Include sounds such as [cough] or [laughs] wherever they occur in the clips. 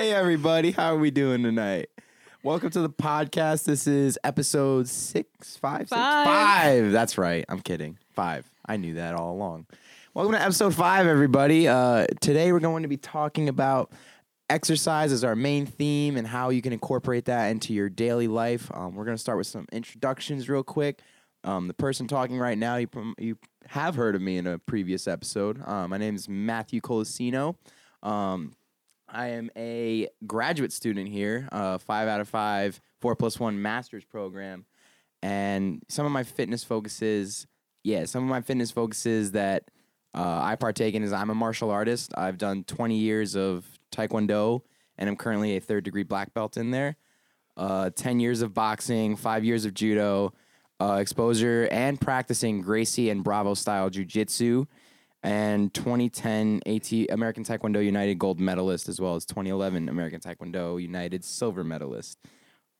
hey everybody, how are we doing tonight? Welcome to the podcast. This is episode six, five, six, Five. five. That's right. I'm kidding. Five. I knew that all along. Welcome to episode five, everybody. Uh, today we're going to be talking about exercise as our main theme and how you can incorporate that into your daily life. Um, we're going to start with some introductions real quick. Um, the person talking right now, you, prom- you have heard of me in a previous episode. Uh, my name is Matthew Colasino. Um, I am a graduate student here, uh, five out of five, four plus one master's program. And some of my fitness focuses, yeah, some of my fitness focuses that uh, I partake in is I'm a martial artist. I've done 20 years of Taekwondo, and I'm currently a third degree black belt in there. Uh, 10 years of boxing, five years of judo, uh, exposure, and practicing Gracie and Bravo style jujitsu and 2010 AT American Taekwondo United gold medalist, as well as 2011 American Taekwondo United silver medalist.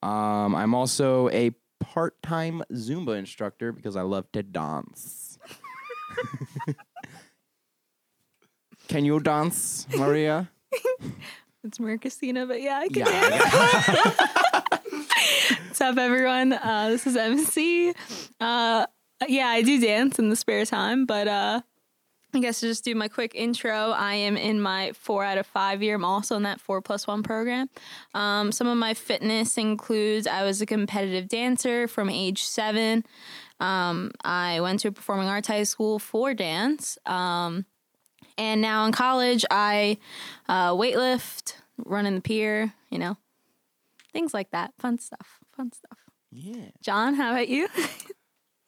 Um, I'm also a part-time Zumba instructor because I love to dance. [laughs] Can you dance, Maria? [laughs] It's Marcusina, but yeah, I can Yeah. dance. [laughs] What's up, everyone? Uh, this is MC. Uh, yeah, I do dance in the spare time, but uh, I guess to just do my quick intro, I am in my four out of five year. I'm also in that four plus one program. Um, some of my fitness includes I was a competitive dancer from age seven. Um, I went to a performing arts high school for dance. Um, and now in college, I uh, weightlift, run in the pier, you know, things like that. Fun stuff. Fun stuff. yeah. John, how about you? [laughs]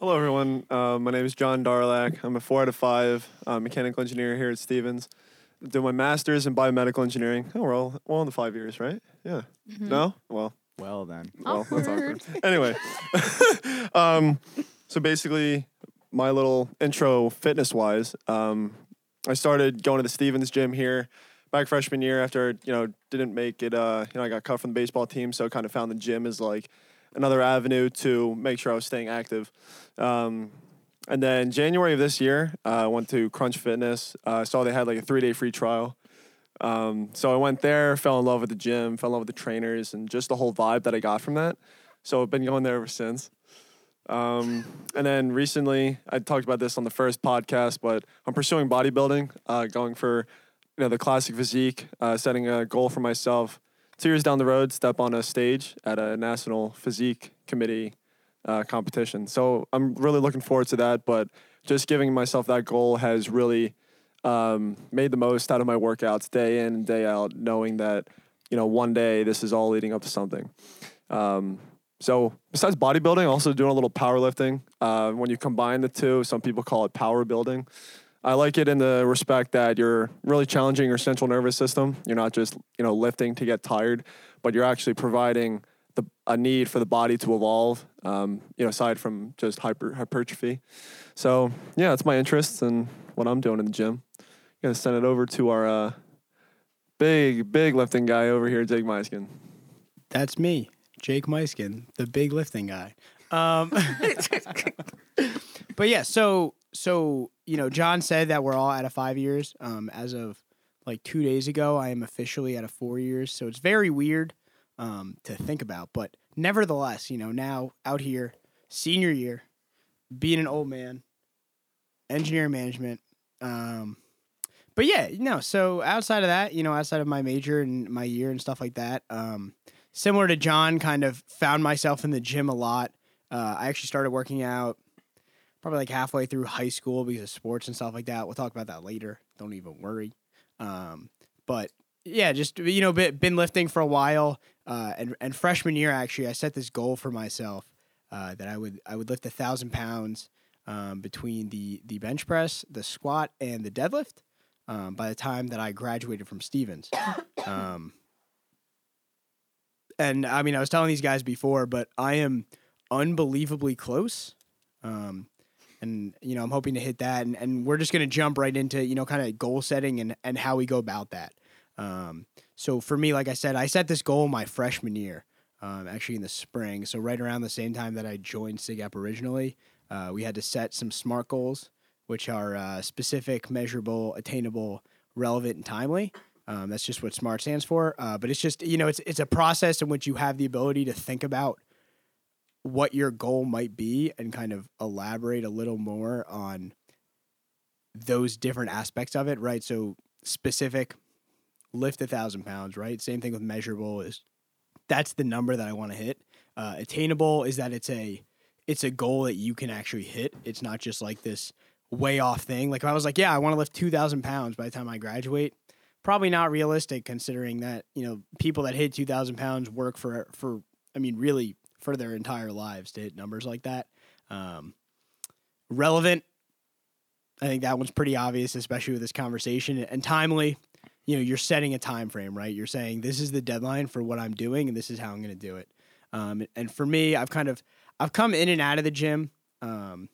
Hello, everyone. Uh, my name is John Darlak. I'm a four out of five uh, mechanical engineer here at Stevens. Do my master's in biomedical engineering. Oh, we're all, we're in the five years, right? Yeah. No? Well, Well then. well, that's Awkward. awkward. Anyway, [laughs] um, so basically, my little intro fitness wise, um, I started going to the Stevens gym here back freshman year after you know didn't make it. Uh, you know, I got cut from the baseball team, so kind of found the gym as like another avenue to make sure I was staying active. Um, and then January of this year, uh, I went to Crunch Fitness. Uh, I saw they had like a three day free trial. Um, so I went there, fell in love with the gym, fell in love with the trainers, and just the whole vibe that I got from that. So I've been going there ever since. Um, and then recently, I talked about this on the first podcast, but I'm pursuing bodybuilding, uh, going for you know the classic physique, uh, setting a goal for myself. Two years down the road, step on a stage at a national physique committee uh, competition. So I'm really looking forward to that. But just giving myself that goal has really um, made the most out of my workouts day in and day out, knowing that you know one day this is all leading up to something. Um, so besides bodybuilding, also doing a little powerlifting. Uh, when you combine the two, some people call it power building. I like it in the respect that you're really challenging your central nervous system. You're not just you know lifting to get tired, but you're actually providing the, a need for the body to evolve. Um, you know, aside from just hyper hypertrophy. So yeah, that's my interests and what I'm doing in the gym. I'm Gonna send it over to our uh, big big lifting guy over here, Jake Meiskin. That's me, Jake Meiskin, the big lifting guy. Um, [laughs] [laughs] but yeah, so so you know, John said that we're all out of five years. Um, as of like two days ago, I am officially out of four years. So it's very weird um, to think about, but nevertheless, you know, now out here, senior year, being an old man, engineering management. Um, but yeah, no. So outside of that, you know, outside of my major and my year and stuff like that, um, similar to John, kind of found myself in the gym a lot. Uh, I actually started working out probably like halfway through high school because of sports and stuff like that. We'll talk about that later. Don't even worry. Um, but yeah, just you know, been, been lifting for a while. Uh, and and freshman year, actually, I set this goal for myself uh, that I would I would lift a thousand pounds um, between the the bench press, the squat, and the deadlift. Um, by the time that I graduated from Stevens, [coughs] um, and I mean, I was telling these guys before, but I am unbelievably close. Um, and you know, I'm hoping to hit that, and, and we're just gonna jump right into you know, kind of goal setting and and how we go about that. Um, so for me, like I said, I set this goal my freshman year, um, actually in the spring. So right around the same time that I joined SIGAP originally, uh, we had to set some SMART goals, which are uh, specific, measurable, attainable, relevant, and timely. Um, that's just what SMART stands for. Uh, but it's just you know it's it's a process in which you have the ability to think about what your goal might be and kind of elaborate a little more on those different aspects of it. Right. So specific, lift a thousand pounds. Right. Same thing with measurable is that's the number that I want to hit. Uh, attainable is that it's a it's a goal that you can actually hit. It's not just like this way off thing. Like if I was like, yeah, I want to lift two thousand pounds by the time I graduate, probably not realistic considering that you know people that hit two thousand pounds work for for I mean really for their entire lives to hit numbers like that. Um, relevant, I think that one's pretty obvious, especially with this conversation and timely. You know, you're setting a time frame, right? You're saying this is the deadline for what I'm doing, and this is how I'm going to do it. Um, and for me, I've kind of I've come in and out of the gym. Um,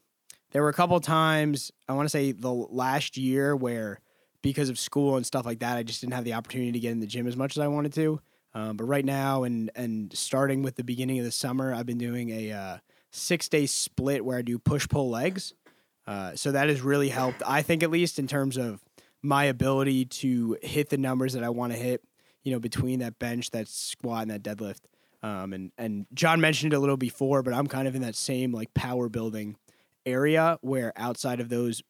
there were a couple times I want to say the last year where because of school and stuff like that, I just didn't have the opportunity to get in the gym as much as I wanted to. Um, but right now, and and starting with the beginning of the summer, I've been doing a uh, six day split where I do push pull legs. Uh, so that has really helped, I think, at least in terms of my ability to hit the numbers that I want to hit. You know, between that bench, that squat, and that deadlift. Um, and and John mentioned it a little before, but I'm kind of in that same like power building area where outside of those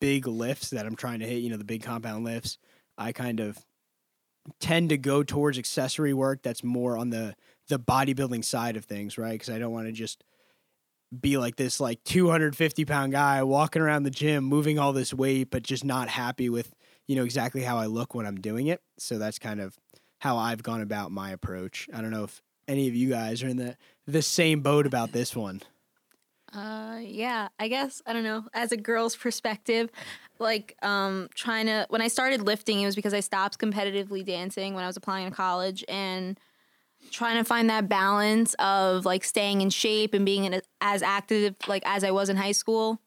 big lifts that I'm trying to hit, you know, the big compound lifts, I kind of tend to go towards accessory work that's more on the the bodybuilding side of things, right? Because I don't want to just be like this like 250 pound guy walking around the gym moving all this weight but just not happy with you know exactly how i look when i'm doing it. So that's kind of how i've gone about my approach. I don't know if any of you guys are in the the same boat about this one Uh, yeah, I guess I don't know. As a girl's perspective, like um, trying to when I started lifting, it was because I stopped competitively dancing when I was applying to college and trying to find that balance of like staying in shape and being in a, as active like as I was in high school.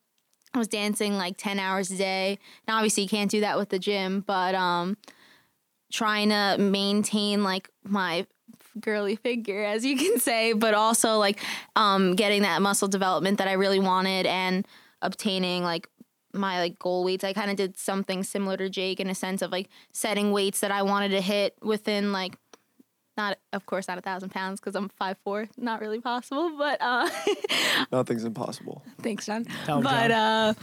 I was dancing like ten hours a day. Now, obviously, you can't do that with the gym, but um, trying to maintain like my girly figure as you can say but also like um getting that muscle development that i really wanted and obtaining like my like goal weights i kind of did something similar to jake in a sense of like setting weights that i wanted to hit within like not of course not a thousand pounds because i'm five four not really possible but uh [laughs] Nothing's impossible. thanks john Tell but John. uh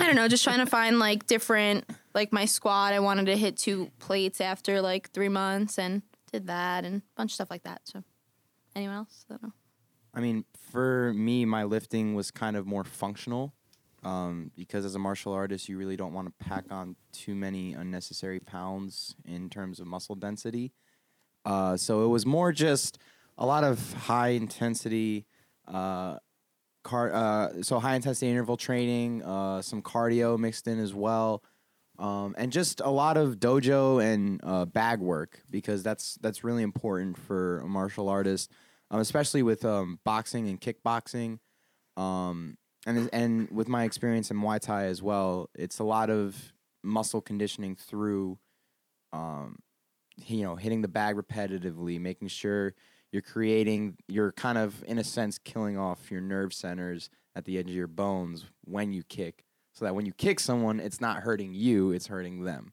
i don't know just trying to find like different like my squat. i wanted to hit two plates after like three months and did that and a bunch of stuff like that so anyone else I. I mean, for me, my lifting was kind of more functional um, because as a martial artist, you really don't want to pack on too many unnecessary pounds in terms of muscle density. Uh, so it was more just a lot of high intensity, uh, car- uh, so high intensity interval training, uh, some cardio mixed in as well. Um, and just a lot of dojo and uh, bag work because that's that's really important for a martial artist um, especially with um, boxing and kickboxing, um, and and with my experience in Muay Thai as well, it's a lot of muscle conditioning through, um, you know, hitting the bag repetitively, making sure you're creating, you're kind of in a sense killing off your nerve centers at the edge of your bones when you kick, so that when you kick someone, it's not hurting you, it's hurting them.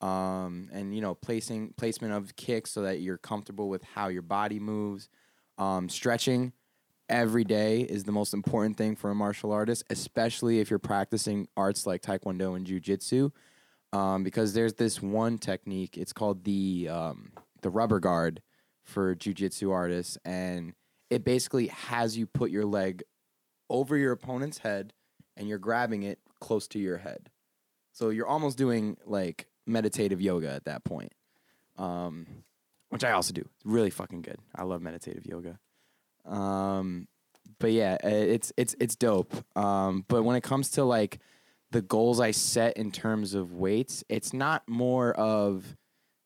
Um, and you know, placing placement of kicks so that you're comfortable with how your body moves. Um, stretching every day is the most important thing for a martial artist, especially if you're practicing arts like Taekwondo and Jiu Jitsu. Um, because there's this one technique, it's called the um, the rubber guard for Jiu Jitsu artists, and it basically has you put your leg over your opponent's head and you're grabbing it close to your head. So you're almost doing like meditative yoga at that point. Um, which I also do. It's really fucking good. I love meditative yoga. Um, but yeah, uh, it's it's it's dope. Um, but when it comes to like the goals I set in terms of weights, it's not more of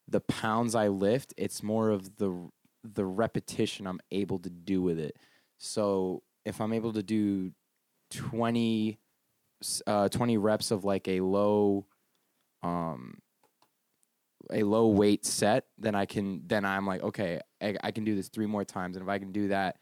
the pounds I lift. It's more of the the repetition I'm able to do with it. So if I'm able to do 20, s- uh, 20 reps of like a low um a low weight set, then I can then I'm like, okay, I, I can do this three more times, and if I can do that,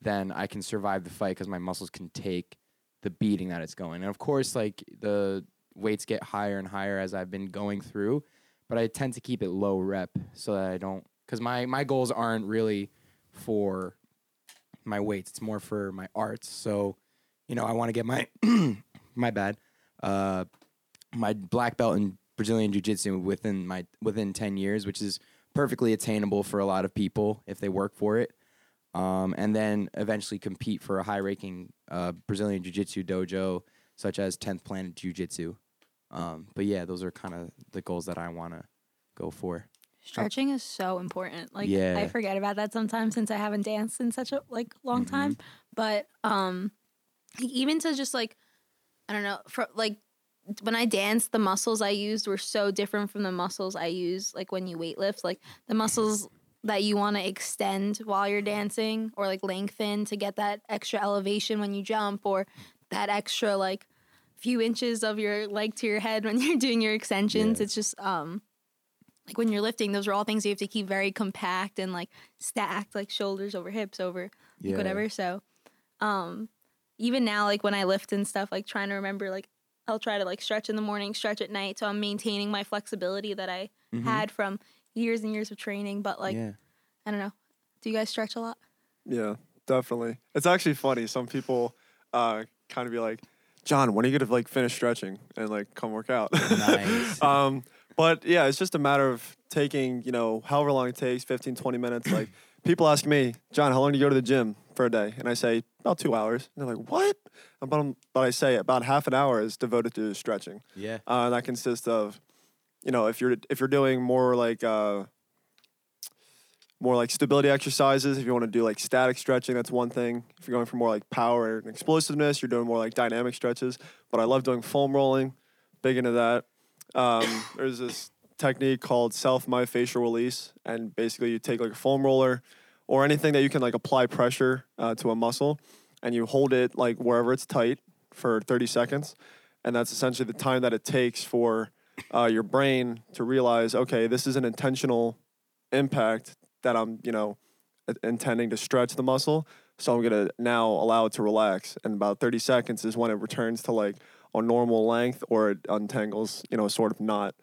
then I can survive the fight because my muscles can take the beating that it's going. And of course, like the weights get higher and higher as I've been going through, but I tend to keep it low rep so that I don't because my my goals aren't really for my weights. It's more for my arts. So, you know, I want to get my [clears throat] my bad, uh, my black belt in Brazilian Jiu Jitsu within my within ten years, which is perfectly attainable for a lot of people if they work for it. Um, and then eventually compete for a high ranking uh, Brazilian Jiu Jitsu dojo, such as 10th Planet Jiu Jitsu. Um, but yeah, those are kind of the goals that I want to go for. Stretching is so important. Like Yeah. I forget about that sometimes since I haven't danced in such a like long Mhm. time. But um even to just like I don't know, for like when I danced, the muscles I used were so different from the muscles I use like when you weightlift. Like the muscles that you want to extend while you're dancing or like lengthen to get that extra elevation when you jump or that extra like few inches of your leg to your head [laughs] when you're doing your extensions. Yeah. It's just um like when you're lifting, those are all things you have to keep very compact and like stacked, like shoulders over hips over like, whatever. So, um, even now, like when I lift and stuff, like trying to remember, like I'll try to like stretch in the morning, stretch at night, so I'm maintaining my flexibility that I Mhm. had from years and years of training. But like, yeah. I don't know. Do you guys stretch a lot? Yeah, definitely. It's actually funny. Some people uh, kind of be like, John, when are you gonna like finish stretching and like come work out? Nice. [laughs] um, but yeah, it's just a matter of taking, you know, however long it takes, 15, 20 minutes. Like people ask me, John, how long do you go to the gym for a day? And I say about two hours. And they're like, what? But, but I say about half an hour is devoted to stretching. Yeah. Uh, and that consists of, you know, if you're if you're doing more like uh, more like stability exercises, if you want to do like static stretching, that's one thing. If you're going for more like power and explosiveness, you're doing more like dynamic stretches. But I love doing foam rolling, big into that. Um, there's this technique called self myofascial release, and basically you take like a foam roller or anything that you can like apply pressure uh, to a muscle, and you hold it like wherever it's tight for 30 seconds, and that's essentially the time that it takes for uh, your brain to realize, okay, this is an intentional impact that I'm, you know, intending to stretch the muscle. So I'm gonna now allow it to relax, and about 30 seconds is when it returns to like a normal length or it untangles, you know, sort of knot.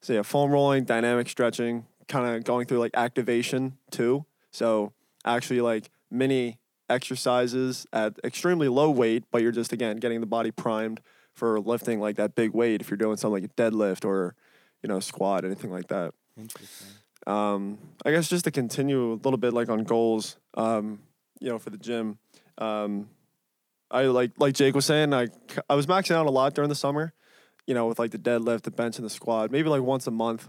So yeah, foam rolling, dynamic stretching, kind of going through like activation too. So actually like mini exercises at extremely low weight, but you're just again getting the body primed for lifting like that big weight if you're doing something like a deadlift or you know squat anything like that. Interesting. Um, I guess just to continue a little bit like on goals, um, you know, for the gym. Um, I like like Jake was saying, I I was maxing out a lot during the summer, you know, with like the deadlift, the bench, and the squat, maybe like once a month.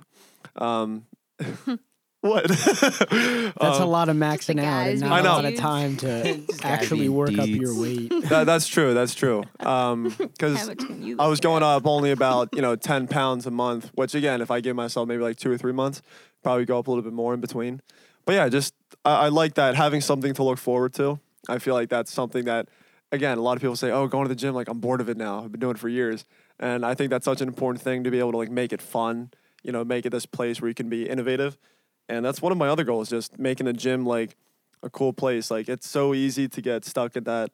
Um, [laughs] what? That's a [laughs] Um, lot of maxing out and guys not I a know. lot of time to [laughs] actually be work up your weight. [laughs] that, that's true. That's true. Um, because How much can you I was going up only about you know ten pounds a month, which again, if I give myself maybe like two or three months, probably go up a little bit more in between. But yeah, just I, I like that having something to look forward to. I feel like that's something that, again, a lot of people say, "Oh, going to the gym, like I'm bored of it now. I've been doing it for years," and I think that's such an important thing to be able to like make it fun. You know, make it this place where you can be innovative, and that's one of my other goals, just making the gym like a cool place. Like it's so easy to get stuck in that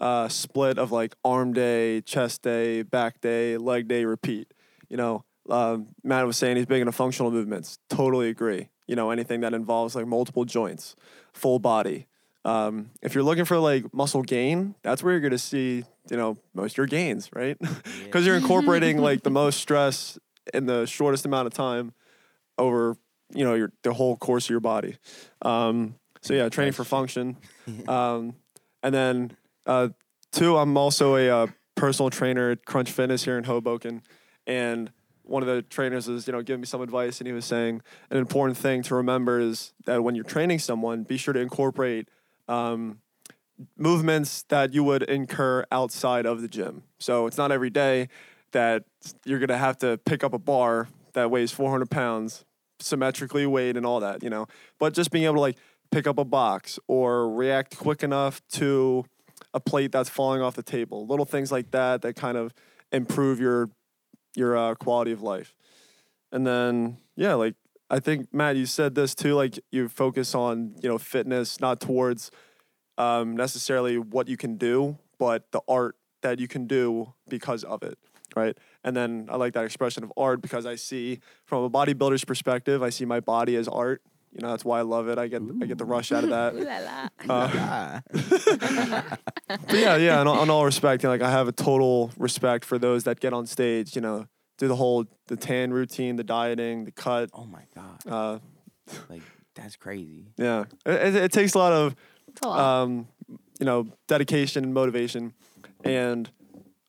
uh, split of like arm day, chest day, back day, leg day, repeat. You know, um, Matt was saying he's big into functional movements. Totally agree. You know, anything that involves like multiple joints, full body. Um, if you're looking for like muscle gain, that's where you're gonna see, you know, most of your gains, right? [laughs] Because you're incorporating [laughs] like the most stress in the shortest amount of time over, you know, your the whole course of your body. Um, so yeah, training for function. [laughs] Um, and then uh, two, I'm also a uh, personal trainer at Crunch Fitness here in Hoboken, and one of the trainers is you know giving me some advice, and he was saying an important thing to remember is that when you're training someone, be sure to incorporate um, movements that you would incur outside of the gym. So it's not every day that you're gonna have to pick up a bar that weighs 400 pounds, symmetrically weighed and all that, you know. But just being able to like pick up a box or react quick enough to a plate that's falling off the table, little things like that that kind of improve your your uh, quality of life. And then yeah, like I think Matt, you said this too. Like you focus on you know fitness, not towards um, necessarily what you can do, but the art that you can do because of it, right? And then I like that expression of art because I see from a bodybuilder's perspective, I see my body as art. You know, that's why I love it. I get I get the rush out of that. Ooh la la. Ah. [laughs] [laughs] But yeah, yeah. In, all- in all respect, you know, like I have a total respect for those that get on stage. You know, do the whole the tan routine, the dieting, the cut. oh my god, Uh, like that's crazy. yeah, it, it, it takes a lot of a lot. um, you know, dedication and motivation. And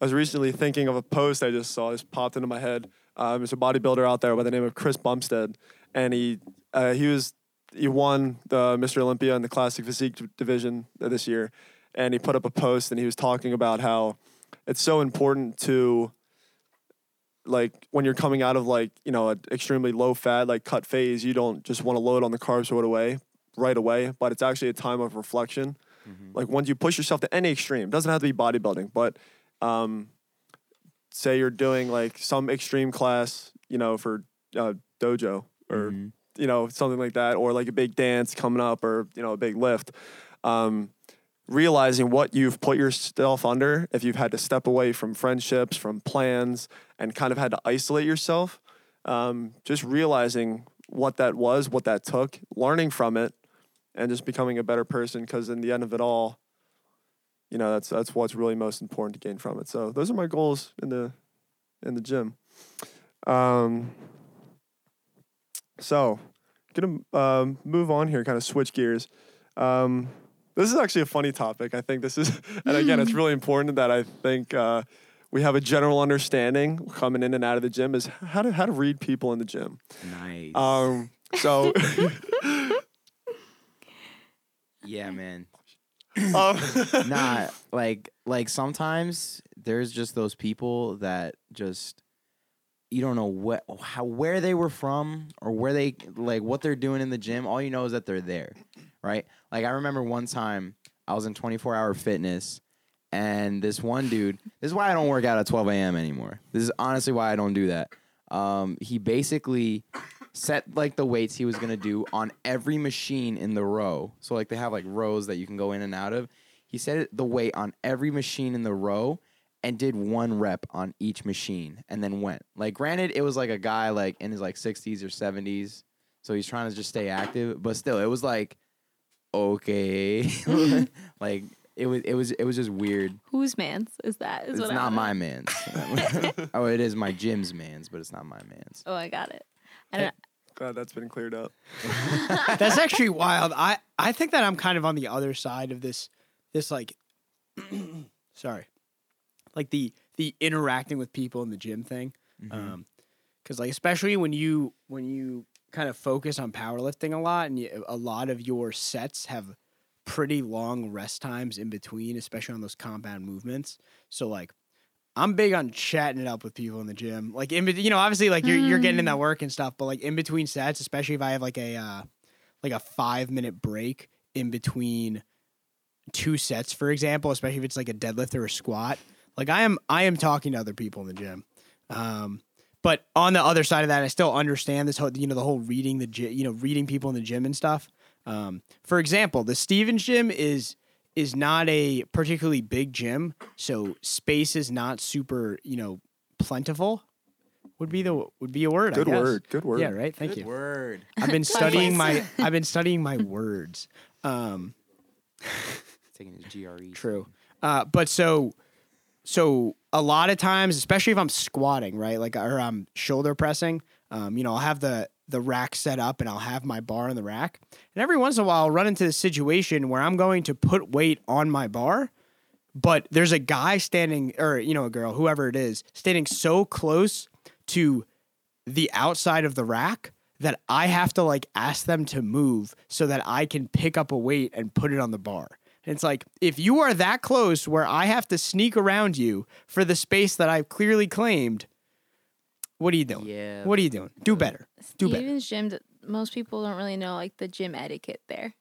I was recently thinking of a post I just saw. This popped into my head. Um, there's a bodybuilder out there by the name of Chris Bumstead, and he uh, he was he won the Mr. Olympia in the classic physique division this year, and he put up a post and he was talking about how it's so important to like when you're coming out of like you know an extremely low fat like cut phase you don't just want to load on the carbs right away right away but it's actually a time of reflection like once you push yourself to any extreme doesn't have to be bodybuilding but um, say you're doing like some extreme class you know for uh, dojo or Mhm. you know something like that or like a big dance coming up or you know a big lift um, realizing what you've put yourself under if you've had to step away from friendships from plans and kind of had to isolate yourself um, just realizing what that was what that took learning from it and just becoming a better person because in the end of it all you know that's that's what's really most important to gain from it. So those are my goals in the in the gym. Um, so gonna um, move on here kind of switch gears. Um, this is actually a funny topic. I think this is [laughs] and again it's [laughs] really important that i think uh, we have a general understanding coming in and out of the gym is how to how to read people in the gym. Nice. um, so [laughs] yeah, man. [clears throat] um, [laughs] nah, like like sometimes there's just those people that just you don't know what how where they were from or where they like what they're doing in the gym. All you know is that they're there, right? Like I remember one time I was in 24 hour fitness and this one dude, this is why I don't work out at 12 a.m. anymore. This is honestly why I don't do that. Um, he basically set like the weights he was gonna do on every machine in the row. So like they have like rows that you can go in and out of. He set the weight on every machine in the row and did one rep on each machine and then went. Like granted, it was like a guy like in his like 60s or 70s, so he's trying to just stay active. But still, it was like okay, [laughs] [laughs] like it was it was it was just weird. Whose man's is that? Is It's not my man's. [laughs] oh, it is my gym's man's, but it's not my man's. Oh, I got it. I don't. glad that's been cleared up [laughs] That's actually wild. I I think that I'm kind of on the other side of this this like [clears throat] sorry. Like the the interacting with people in the gym thing. Um cuz like especially when you when you kind of focus on powerlifting a lot and you, a lot of your sets have pretty long rest times in between, especially on those compound movements. So like I'm big on chatting it up with people in the gym. Like in you know, obviously like you're you're getting in that work and stuff, but like in between sets, especially if I have like a uh like a 5 minute break in between two sets for example, especially if it's like a deadlift or a squat. Like I am I am talking to other people in the gym. Um but on the other side of that, I still understand this whole, you know, the whole reading the gym, you know, reading people in the gym and stuff. Um, for example, the Stevens gym is is not a particularly big gym, so space is not super, you know, plentiful. Would be the would be a word. Good guess. word good word Yeah, right. Thank you. Word. I've been [laughs] studying my. [laughs] I've been studying my words. Um, Taking his GRE. True. Uh, but so, so a lot of times, especially if I'm squatting, right, like or I'm shoulder pressing, um, you know, I'll have the the rack set up and I'll have my bar in the rack, and every once in a while, I'll run into the situation where I'm going to put weight on my bar, but there's a guy standing, or you know, a girl, whoever it is, standing so close to the outside of the rack that I have to like ask them to move so that I can pick up a weight and put it on the bar. And it's like, if you are that close where I have to sneak around you for the space that I've clearly claimed, what are you doing? Yeah. What are you doing? Do better. Do better. Stevens gym. Most people don't really know like the gym etiquette there,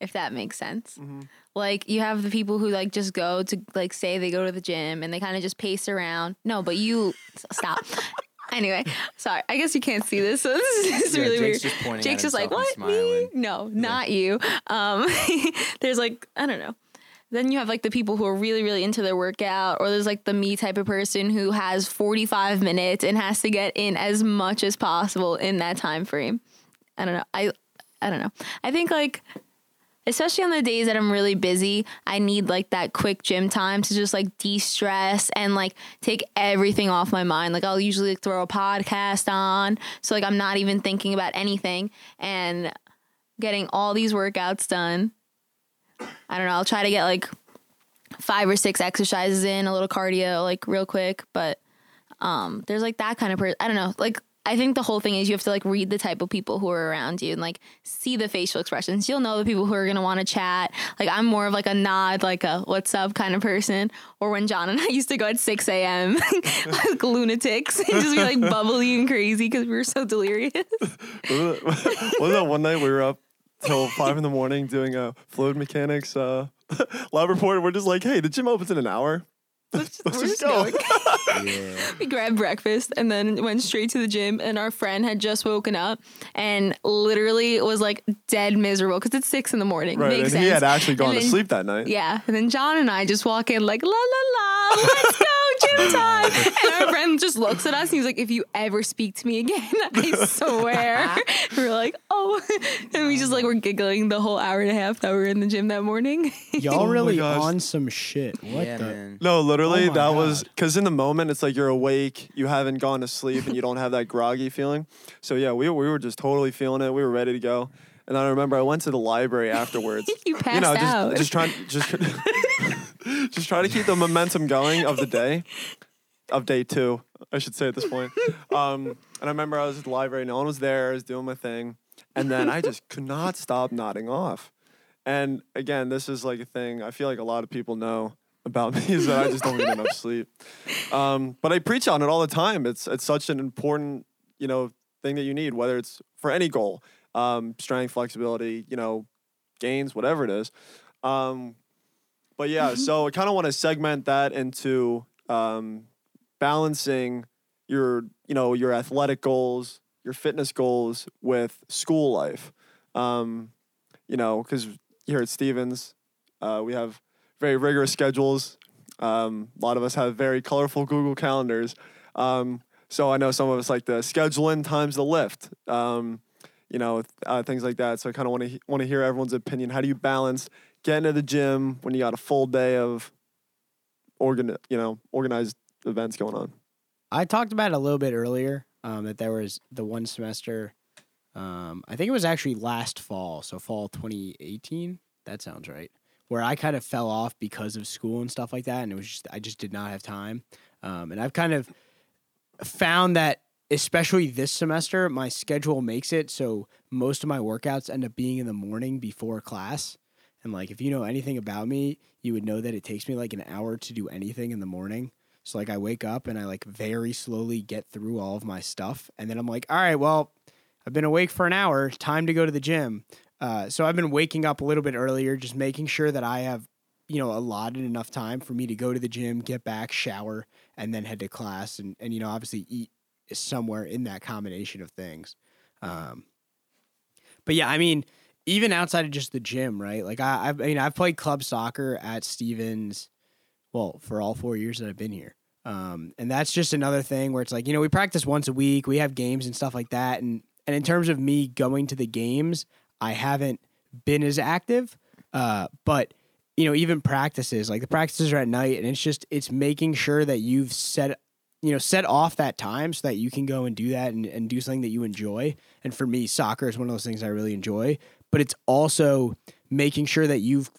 if that makes sense. Mm-hmm. Like you have the people who like just go to like say they go to the gym and they kind of just pace around. No, but you stop. [laughs] anyway, sorry. I guess you can't see this, so [laughs] this is, this is Yeah, really Jake's weird. just pointing at Jake's just like, what me? No, not you. Um, [laughs] there's like I don't know. Then you have like the people who are really really into their workout or there's like the me type of person who has 45 minutes and has to get in as much as possible in that time frame. I don't know. I i don't know. I think like especially on the days that i'm really busy i need like that quick gym time to just like de-stress and like take everything off my mind. Like i'll usually like, throw a podcast on so like i'm not even thinking about anything. And getting all these workouts done I don't know. I'll try to get like five or six exercises in, a little cardio, like real quick. But um, there's like that kind of person. I don't know. Like I think the whole thing is you have to like read the type of people who are around you and like see the facial expressions. You'll know the people who are gonna want to chat. Like I'm more of like a nod, like a what's up kind of person. Or when John and I [laughs] used to go at 6 a.m. [laughs] like lunatics [laughs] and just be like bubbly and crazy because we were so delirious. Wasn't that one night we were up till five in the morning doing a fluid mechanics uh, [laughs] lab report? We're just like, hey, the gym opens in an hour. Let's, [laughs] Let's we're just just go. [laughs] Yeah. we grabbed breakfast and then went straight to the gym and our friend had just woken up and literally was like dead miserable because it's six in the morning Right, makes and sense he had actually gone And to sleep that night. yeah and then john and i just walk in like la la la let's go gym time and our friend just looks at us and he's like if you ever speak to me again [laughs] i swear [laughs] we're like oh and we just like were giggling the whole hour and a half that we were in the gym that morning [laughs] Y'all Oh really gosh. on some shit. What yeah, the? man. No, literally, Oh my that was because in the moment, it's like you're awake, you haven't gone to sleep, and you don't have that groggy feeling. So yeah, we we were just totally feeling it. We were ready to go. And I remember I went to the library afterwards. you passed you know, just out just trying just [laughs] just try to keep the momentum going of the day, of day two, I should say at this point. Um, and I remember I was at the library, no one was there, I was doing my thing, and then I just could not stop nodding off. And again, this is like a thing I feel like a lot of people know about [laughs] me is that I just don't get enough sleep. Um, but I preach on it all the time. It's it's such an important you know thing that you need, whether it's for any goal, um, strength, flexibility, you know, gains, whatever it is. Um, but yeah, so I kind of want to segment that into um, balancing your you know your athletic goals, your fitness goals with school life. Um, you know, because here at Stevens, uh, we have very rigorous schedules. Um, a lot of us have very colorful Google calendars. Um, so I know some of us like the schedule in times the lift. Um, you know, uh, things like that. So I kind of want to want to hear everyone's opinion. How do you balance getting to the gym when you got a full day of organ, you know, organized events going on? I talked about it a little bit earlier. Um, that there was the one semester. Um, I think it was actually last fall, so fall 2018. That sounds right. Where I kind of fell off because of school and stuff like that, and it was just I just did not have time. Um, and I've kind of found that, especially this semester, my schedule makes it so most of my workouts end up being in the morning before class. And like, if you know anything about me, you would know that it takes me like an hour to do anything in the morning. So like, I wake up and I like very slowly get through all of my stuff, and then I'm like, all right, well, I've been awake for an hour. Time to go to the gym. Uh, so I've been waking up a little bit earlier, just making sure that I have, you know, allotted enough time for me to go to the gym, get back, shower, and then head to class, and and you know, obviously eat somewhere in that combination of things. Um, but yeah, I mean, even outside of just the gym, right? Like I, I've, I mean, I've played club soccer at Stevens, well, for all four years that I've been here. Um, and that's just another thing where it's like, you know, we practice once a week, we have games and stuff like that. And, and in terms of me going to the games, I haven't been as active. Uh, but, you know, even practices, like the practices are at night and it's just, it's making sure that you've set, you know, set off that time so that you can go and do that and, and do something that you enjoy. And for me, soccer is one of those things I really enjoy, but it's also making sure that you've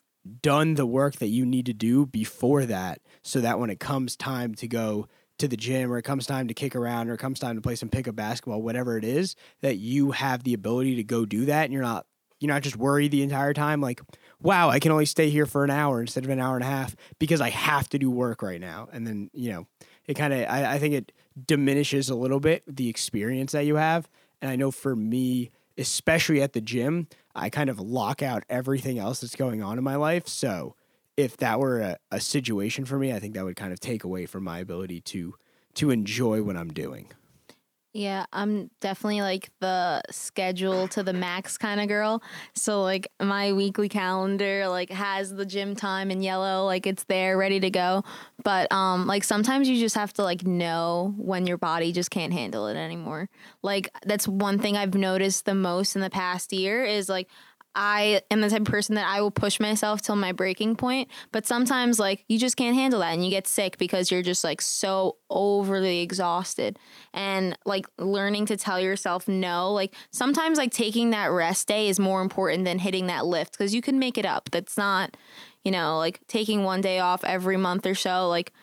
done the work that you need to do before that so that when it comes time to go to the gym or it comes time to kick around or it comes time to play some pickup basketball whatever it is that you have the ability to go do that and you're not you're not just worried the entire time like wow i can only stay here for an hour instead of an hour and a half because i have to do work right now. And then you know it kind of I, I think it diminishes a little bit the experience that you have. And i know for me especially at the gym i kind of lock out everything else that's going on in my life. So if that were a, a situation for me i think that would kind of take away from my ability to to enjoy what i'm doing Yeah, I'm definitely like the schedule to the max kind of girl. So like my weekly calendar like has the gym time in yellow, like it's there ready to go. But um like sometimes you just have to like know when your body just can't handle it anymore. Like that's one thing I've noticed the most in the past year is like I am the type of person that I will push myself till my breaking point. But sometimes, like, you just can't handle that and you get sick because you're just like so overly exhausted. And like learning to tell yourself no, like, sometimes like taking that rest day is more important than hitting that lift because you can make it up. That's not, you know, like taking one day off every month or so. Like,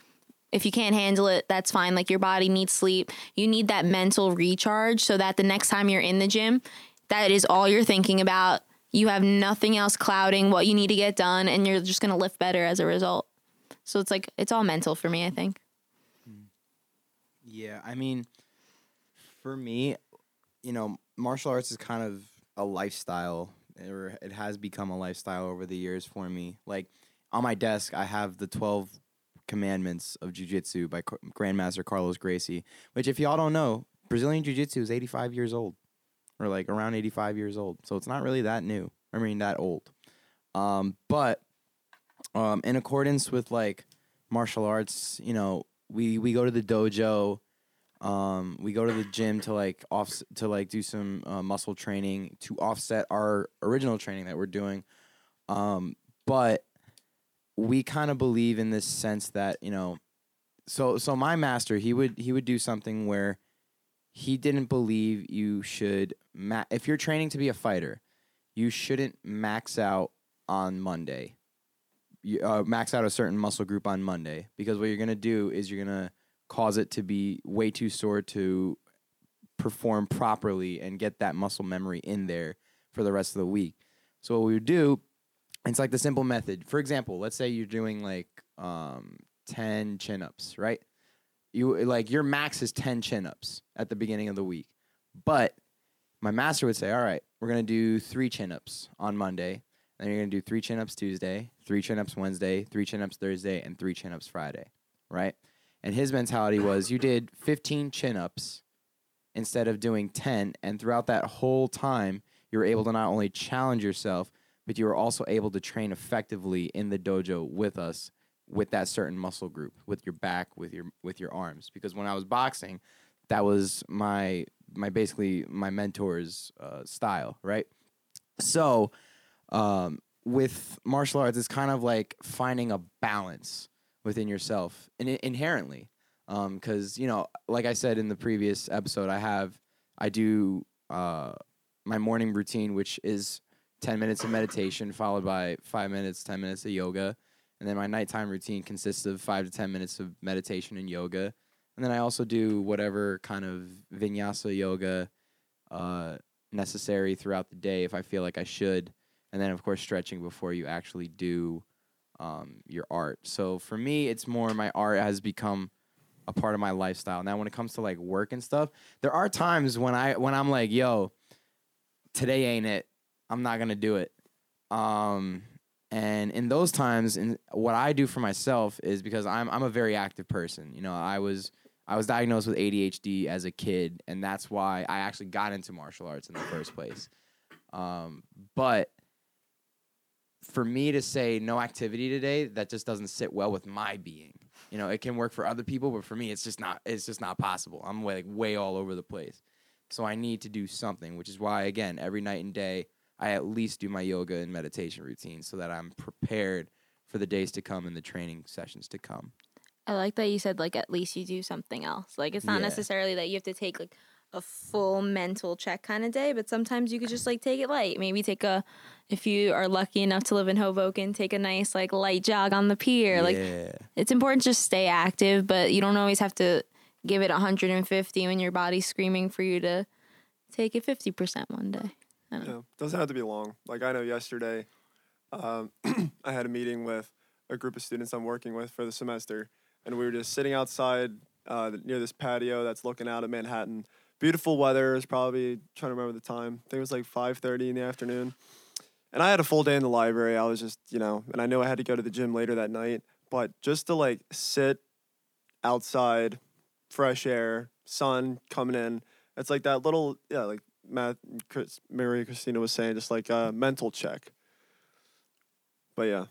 if you can't handle it, that's fine. Like, your body needs sleep. You need that mental recharge so that the next time you're in the gym, that is all you're thinking about you have nothing else clouding what you need to get done, and you're just going to lift better as a result. So it's like, it's all mental for me, I think. Yeah, I mean, for me, you know, martial arts is kind of a lifestyle, or it has become a lifestyle over the years for me. Like on my desk, I have the twelve commandments of jiu-jitsu by Grandmaster Carlos Gracie. Which, if y'all don't know, Brazilian jiu-jitsu is eighty-five years old, or like around eighty-five years old. So it's not really that new. I mean, that old. Um, but um, in accordance with like martial arts, you know, we we go to the dojo, um, we go to the gym to like off to like do some uh, muscle training to offset our original training that we're doing. Um, but we kind of believe in this sense that you know, so so my master he would he would do something where he didn't believe you should ma- if you're training to be a fighter, you shouldn't max out on Monday you uh, max out a certain muscle group on Monday because what you're gonna do is you're gonna cause it to be way too sore to perform properly and get that muscle memory in there for the rest of the week. So what we would do, it's like the simple method. For example, let's say you're doing like um, ten chin ups, right? You like your max is ten chin ups at the beginning of the week, but my master would say, "All right, we're gonna do three chin ups on Monday." Then you're gonna do three chin ups Tuesday, three chin ups Wednesday, three chin ups Thursday, and three chin ups Friday, right? And his mentality was you did 15 chin ups instead of doing 10, and throughout that whole time, you were able to not only challenge yourself, but you were also able to train effectively in the dojo with us with that certain muscle group, with your back, with your with your arms. Because when I was boxing, that was my my basically my mentor's uh, style, right? So um, with martial arts, it's kind of like finding a balance within yourself and inherently. Because you know, like I said in the previous episode, I have I do uh, my morning routine, which is ten minutes of meditation followed by five minutes, ten minutes of yoga, and then my nighttime routine consists of five to ten minutes of meditation and yoga, and then I also do whatever kind of vinyasa yoga uh, necessary throughout the day if I feel like I should and then of course stretching before you actually do um, your art. So for me, it's more my art has become a part of my lifestyle. Now, when it comes to like work and stuff, there are times when I when I'm like, "Yo, today ain't it. I'm not gonna do it." Um, and in those times, and what I do for myself is because I'm I'm a very active person. You know, I was I was diagnosed with ADHD as a kid, and that's why I actually got into martial arts in the first place. Um, but for me to say no activity today, that just doesn't sit well with my being. You know, it can work for other people, but for me, it's just not. It's just not possible. I'm like way all over the place, so I need to do something. Which is why, again, every night and day, I at least do my yoga and meditation routine so that I'm prepared for the days to come and the training sessions to come. I like that you said like at least you do something else. Like it's not Yeah. necessarily that you have to take like a full mental check kind of day, but sometimes you could just like take it light. Maybe take a if you are lucky enough to live in Hoboken, take a nice like light jog on the pier. Like yeah, it's important to just stay active, but you don't always have to give it 150 when your body's screaming for you to take it 50% one day. Don't know. Yeah, doesn't have to be long. Like I know yesterday, um, [clears throat] I had a meeting with a group of students I'm working with for the semester, and we were just sitting outside uh, near this patio that's looking out at Manhattan. Beautiful weather. It's probably trying to remember the time. I think it was like 5:30 in the afternoon, and I had a full day in the library. I was just you know, and I knew I had to go to the gym later that night, but just to like sit outside, fresh air, sun coming in, It's like that little yeah, like Matt Chris, Maria Christina was saying, just like a mental check. But yeah,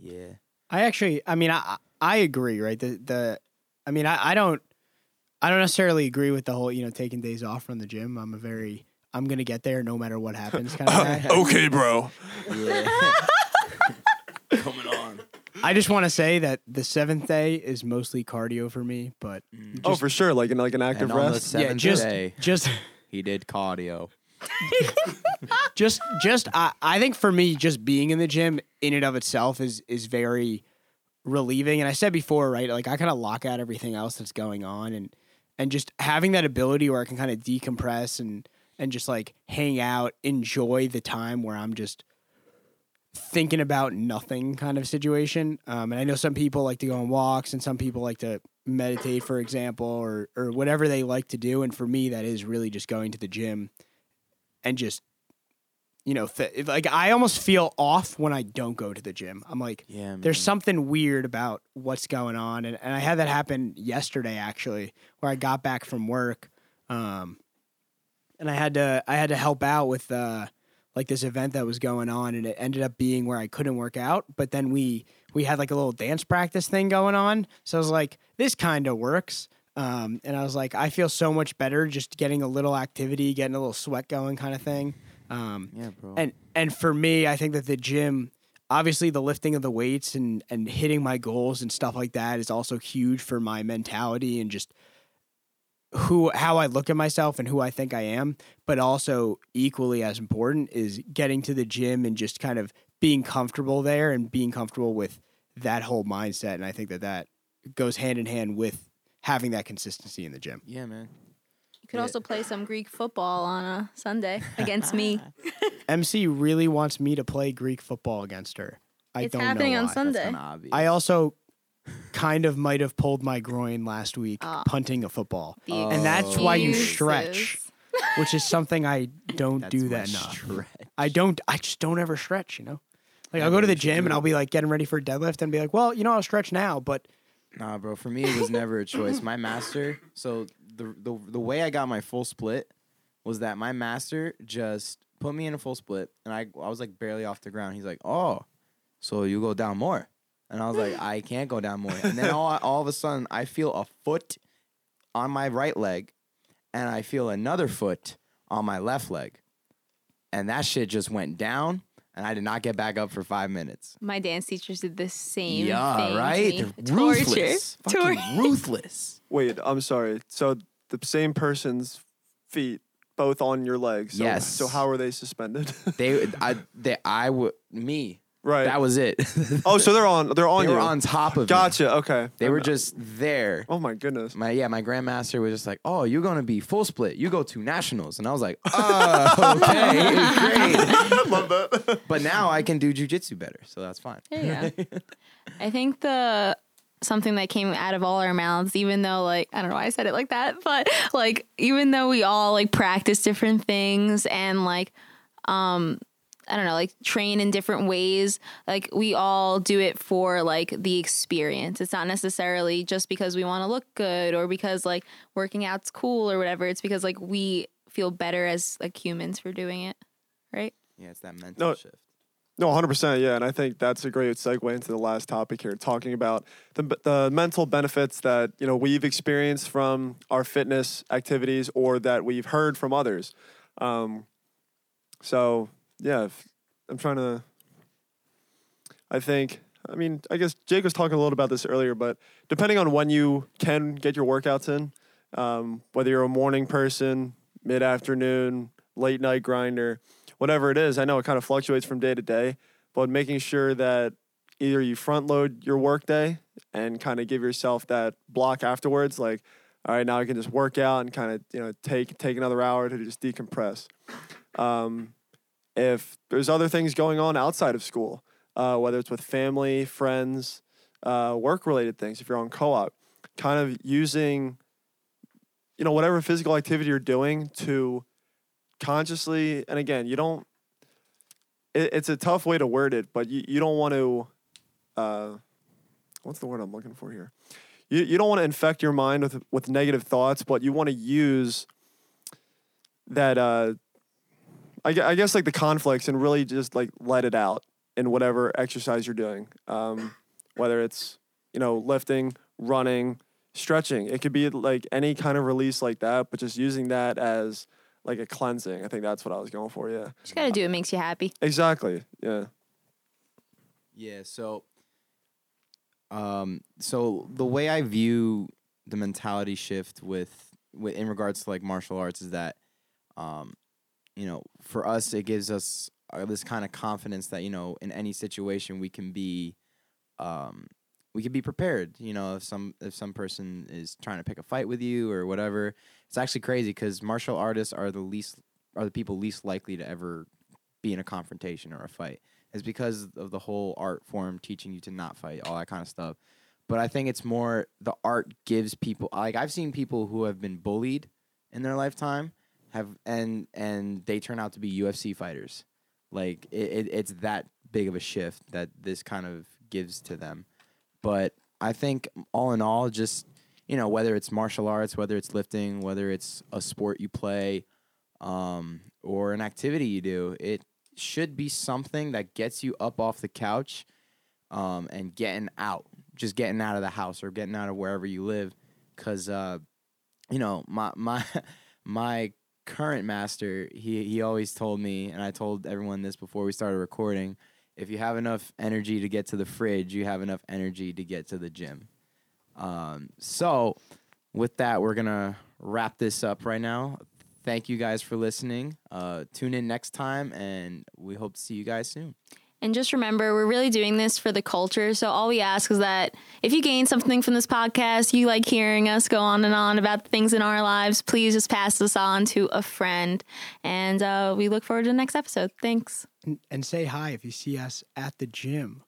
Yeah. I actually, I mean, I I agree, right? The the, I mean, I, I don't, I don't necessarily agree with the whole, you know, taking days off from the gym. I'm a very, I'm gonna get there no matter what happens kind of [laughs] guy. okay, bro. Yeah. [laughs] Coming on. I just want to say that the seventh day is mostly cardio for me, but mm. oh, for sure, like in like an active And on the rest. yeah, just day, just he did cardio. [laughs] just just I, I think for me just being in the gym in and of itself is is very relieving and i said before right like i kind of lock out everything else that's going on and and just having that ability where i can kind of decompress and and just like hang out enjoy the time where i'm just thinking about nothing kind of situation um, and i know some people like to go on walks and some people like to meditate for example or or whatever they like to do and for me that is really just going to the gym and just you know th- like i almost feel off when i don't go to the gym i'm like Yeah. Man. there's something weird about what's going on and, and i had that happen yesterday actually where i got back from work um, and i had to i had to help out with uh, like this event that was going on and it ended up being where i couldn't work out but then we we had like a little dance practice thing going on so i was like this kind of works um, and i was like i feel so much better just getting a little activity getting a little sweat going kind of thing um, Yeah, bro. and and for me, I think that the gym, obviously the lifting of the weights and and hitting my goals and stuff like that is also huge for my mentality and just who how I look at myself and who I think I am. But also equally as important is getting to the gym and just kind of being comfortable there and being comfortable with that whole mindset. And I think that that goes hand in hand with having that consistency in the gym. yeah, man. You could Yeah. also play some Greek football on a Sunday [laughs] against me. [laughs] MC really wants me to play Greek football against her. I It's don't happening know on why. Sunday. That's kind of. I also [laughs] kind of might have pulled my groin last week Ah. punting a football, The and that's why you stretch, which is something I don't That's do that enough. stretch. I don't. I just don't ever stretch. You know, like I'll go to the gym and. I'll be like getting ready for a deadlift and be like, well, you know, I'll stretch now, but Nah, bro. For me, it was never a choice. My master. So the the the way I got my full split was that my master just put me in a full split, and I I was like barely off the ground. He's like, "Oh, so you go down more," and I was like, "I can't go down more." And then all all of a sudden, I feel a foot on my right leg, and I feel another foot on my left leg, and that shit just went down. And I did not get back up for five minutes. My dance teachers did the same yeah, thing. to right. They're Torture. ruthless. Fucking ruthless. Wait, I'm sorry. So the same person's feet both on your legs. So, Yes. So how are they suspended? [laughs] They, I, they, I would, me. Right. That was it. oh, so they're on. They're on they you. were on top of me. Gotcha. Okay. They were I'm- just there. Oh my goodness. My yeah, my grandmaster was just like, "Oh, you're gonna be full split. You go to nationals," and I was like, [laughs] "Oh, okay, great." Love that. But now I can do jujitsu better, so that's fine. There you go. [laughs] I think the something that came out of all our mouths, even though like I don't know why I said it like that, but like even though we all like practice different things and like um I don't know, like train in different ways. Like we all do it for like the experience. It's not necessarily just because we want to look good or because like working out's cool or whatever. It's because like we feel better as like humans for doing it. Right? Yeah, it's that mental No. shift. No, 100%. Yeah. And I think that's a great segue into the last topic here, talking about the, the mental benefits that, you know, we've experienced from our fitness activities or that we've heard from others. Um, so, yeah, if, I'm trying to, I think, I mean, I guess Jake was talking a little about this earlier, but depending on when you can get your workouts in, um, whether you're a morning person, mid afternoon, late night grinder, whatever it is. I know it kind of fluctuates from day to day, but making sure that either you front load your workday and kind of give yourself that block afterwards, like, all right, now I can just work out and kind of you know take take another hour to just decompress. Um, if there's other things going on outside of school, uh, whether it's with family, friends, uh, work related things, if you're on co-op, kind of using you know whatever physical activity you're doing to consciously and again you don't it, it's a tough way to word it but you, you don't want to uh, what's the word i'm looking for here? You, you don't want to infect your mind with with negative thoughts, but you want to use that uh I, I guess like the conflicts and really just like let it out in whatever exercise you're doing. Um, whether it's you know lifting, running, stretching, it could be like any kind of release like that, but just using that as like a cleansing. I think that's what I was going for. Yeah, Just gotta do what makes you happy. exactly. Yeah. Yeah, so um so the way I view the mentality shift with, with in regards to like martial arts is that um you know, for us it gives us uh, this kind of confidence that you know in any situation we can be um we can be prepared, you know, if some if some person is trying to pick a fight with you or whatever. It's actually crazy cuz martial artists are the least are the people least likely to ever be in a confrontation or a fight is because of the whole art form teaching you to not fight, all that kind of stuff. But I think it's more the art gives people like I've seen people who have been bullied in their lifetime have and and they turn out to be UFC fighters. Like it, it it's that big of a shift that this kind of gives to them. But I think all in all, just you know, whether it's martial arts, whether it's lifting, whether it's a sport you play, um, or an activity you do, it should be something that gets you up off the couch um, and getting out, just getting out of the house or getting out of wherever you live. Cause uh, you know my my [laughs] my current master, he he always told me, and I told everyone this before we started recording. If you have enough energy to get to the fridge, you have enough energy to get to the gym. Um, so, with that, we're gonna wrap this up right now. Thank you guys for listening. Uh, tune in next time, and we hope to see you guys soon. And just remember, we're really doing this for the culture. So all we ask is that if you gain something from this podcast, you like hearing us go on and on about the things in our lives, please just pass this on to a friend. And uh, we look forward to the next episode. Thanks. And, and say hi if you see us at the gym.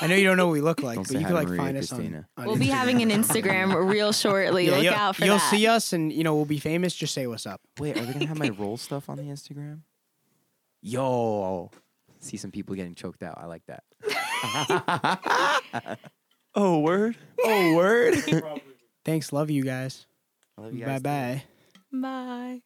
I know you don't know what we look like, but you hi can like Maria find us on, on We'll be having an Instagram reel shortly. Yeah, look you'll, out for you'll that. see us, and you know we'll be famous. Just say what's up. Wait, are they gonna have my roll stuff on the Instagram? Yo, see some people getting choked out. I like that. [laughs] [laughs] Oh, word. oh, word. [laughs] Thanks, love you guys. Love you Bye guys. too. bye. Bye.